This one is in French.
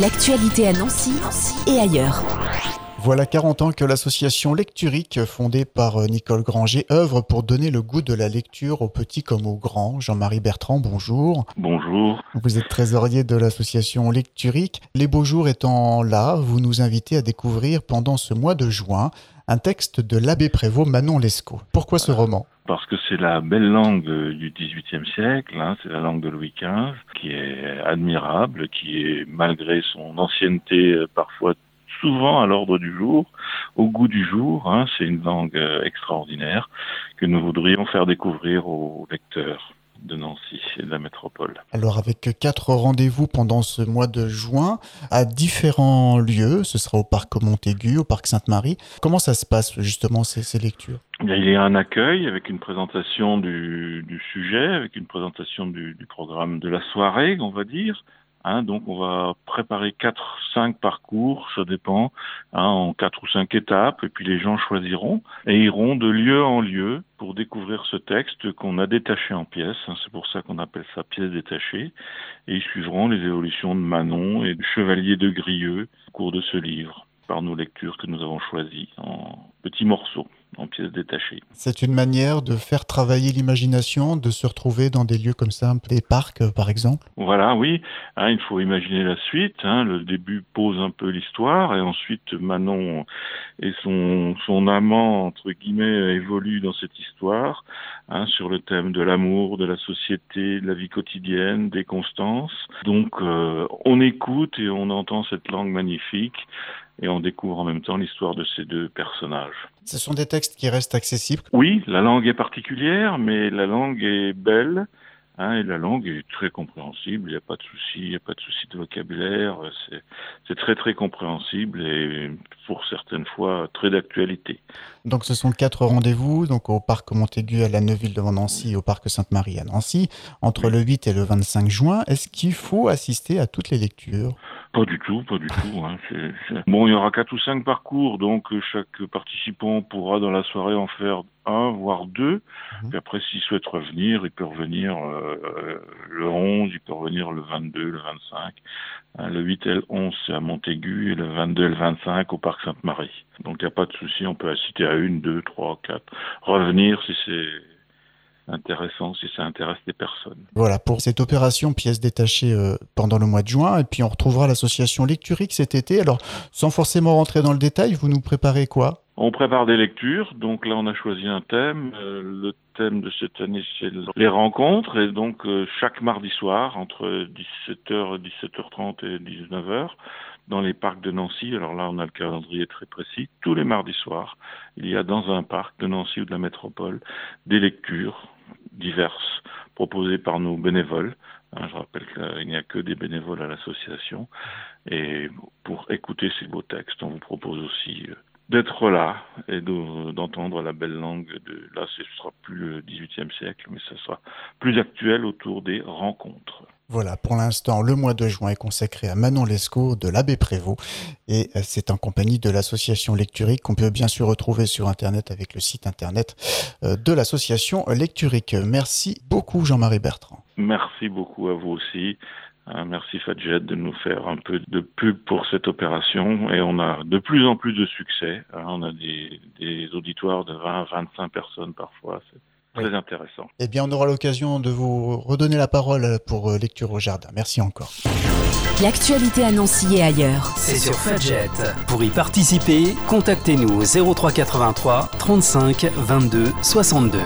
L'actualité à Nancy et ailleurs. Voilà 40 ans que l'association Lecturique, fondée par euh, Nicole Granger, œuvre pour donner le goût de la lecture aux petits comme aux grands. Jean-Marie Bertrand, bonjour. Bonjour. Vous êtes trésorier de l'association Lecturique. Les beaux jours étant là, vous nous invitez à découvrir pendant ce mois de juin un texte de l'abbé Prévost Manon Lescaut. Pourquoi ce roman? Parce que c'est la belle langue du XVIIIe siècle, hein, c'est la langue de Louis XV, qui est admirable, qui est, malgré son ancienneté euh, parfois souvent à l'ordre du jour, au goût du jour. Hein, c'est une langue euh, extraordinaire que nous voudrions faire découvrir aux lecteurs de Nancy et de la métropole. Alors avec quatre rendez-vous pendant ce mois de juin à différents lieux, ce sera au parc Montaigu, au parc Sainte-Marie. Comment ça se passe justement ces, lectures? Il y a un accueil avec une présentation du, sujet, avec une présentation du, du programme de la soirée, on va dire. Hein, donc on va préparer quatre, cinq parcours, ça dépend, hein, en quatre ou cinq étapes, et puis les gens choisiront et iront de lieu en lieu pour découvrir ce texte qu'on a détaché en pièces. Hein, c'est pour ça qu'on appelle ça pièce détachée. Et ils suivront les évolutions de Manon et du Chevalier de Grieux au cours de ce livre par nos lectures que nous avons choisies en petits morceaux en pièces détachées. C'est une manière de faire travailler l'imagination, de se retrouver dans des lieux comme ça, des parcs euh, par exemple Voilà, oui. Hein, il faut imaginer la suite. Hein. Le début pose un peu l'histoire et ensuite Manon et son, son amant, entre guillemets, évoluent dans cette histoire hein, sur le thème de l'amour, de la société, de la vie quotidienne, des constances. Donc euh, on écoute et on entend cette langue magnifique et on découvre en même temps l'histoire de ces deux personnages. Ce sont des textes qui restent accessibles Oui, la langue est particulière, mais la langue est belle. Hein, et la langue est très compréhensible, il n'y a pas de souci, il n'y a pas de souci de vocabulaire, c'est très très compréhensible et pour certaines fois très d'actualité. Donc ce sont quatre rendez-vous, donc au parc Montaigu à la Neuville devant Nancy et au parc Sainte-Marie à Nancy, entre le 8 et le 25 juin. Est-ce qu'il faut assister à toutes les lectures? Pas du tout, pas du tout. Hein. Bon, il y aura quatre ou cinq parcours, donc euh, chaque participant pourra dans la soirée en faire un, voire deux. Puis après, s'il souhaite revenir, il peut revenir euh, le 11, il peut revenir le 22, le 25. Hein, le 8 et le 11, c'est à Montaigu, et le 22 et le 25 au parc Sainte-Marie. Donc il n'y a pas de souci, on peut assister à une, deux, trois, quatre. Revenir si c'est intéressant si ça intéresse des personnes. Voilà, pour cette opération pièces détachées euh, pendant le mois de juin, et puis on retrouvera l'association Lecturique cet été. Alors, sans forcément rentrer dans le détail, vous nous préparez quoi? On prépare des lectures, donc là on a choisi un thème. Euh, le thème de cette année, c'est les rencontres, et donc euh, chaque mardi soir, entre 17h, 17h30 et 19h, dans les parcs de Nancy. Alors là, on a le calendrier très précis. Tous les mardis soirs, il y a dans un parc de Nancy ou de la métropole des lectures diverses proposées par nos bénévoles. Hein, je rappelle qu'il n'y a que des bénévoles à l'association. Et pour écouter ces beaux textes, on vous propose aussi euh, d'être là et d'entendre la belle langue de là ce sera plus le XVIIIe siècle mais ce sera plus actuel autour des rencontres. Voilà, pour l'instant, le mois de juin est consacré à Manon Lescaut de l'abbé Prévost et euh, c'est en compagnie de l'association Lecturique qu'on peut bien sûr retrouver sur internet avec le site internet euh, de l'association Lecturique. Merci beaucoup Jean-Marie Bertrand. Merci beaucoup à vous aussi. Hein, merci Fadjet de nous faire un peu de pub pour cette opération et on a de plus en plus de succès. Hein. on a des, auditoires de 20 25 personnes parfois. Très intéressant. Eh bien, on aura l'occasion de vous redonner la parole pour euh, lecture au jardin. Merci encore. L'actualité à Nancy et ailleurs. C'est sur Fadjet. Pour y participer, contactez-nous au 0383 35 22 62.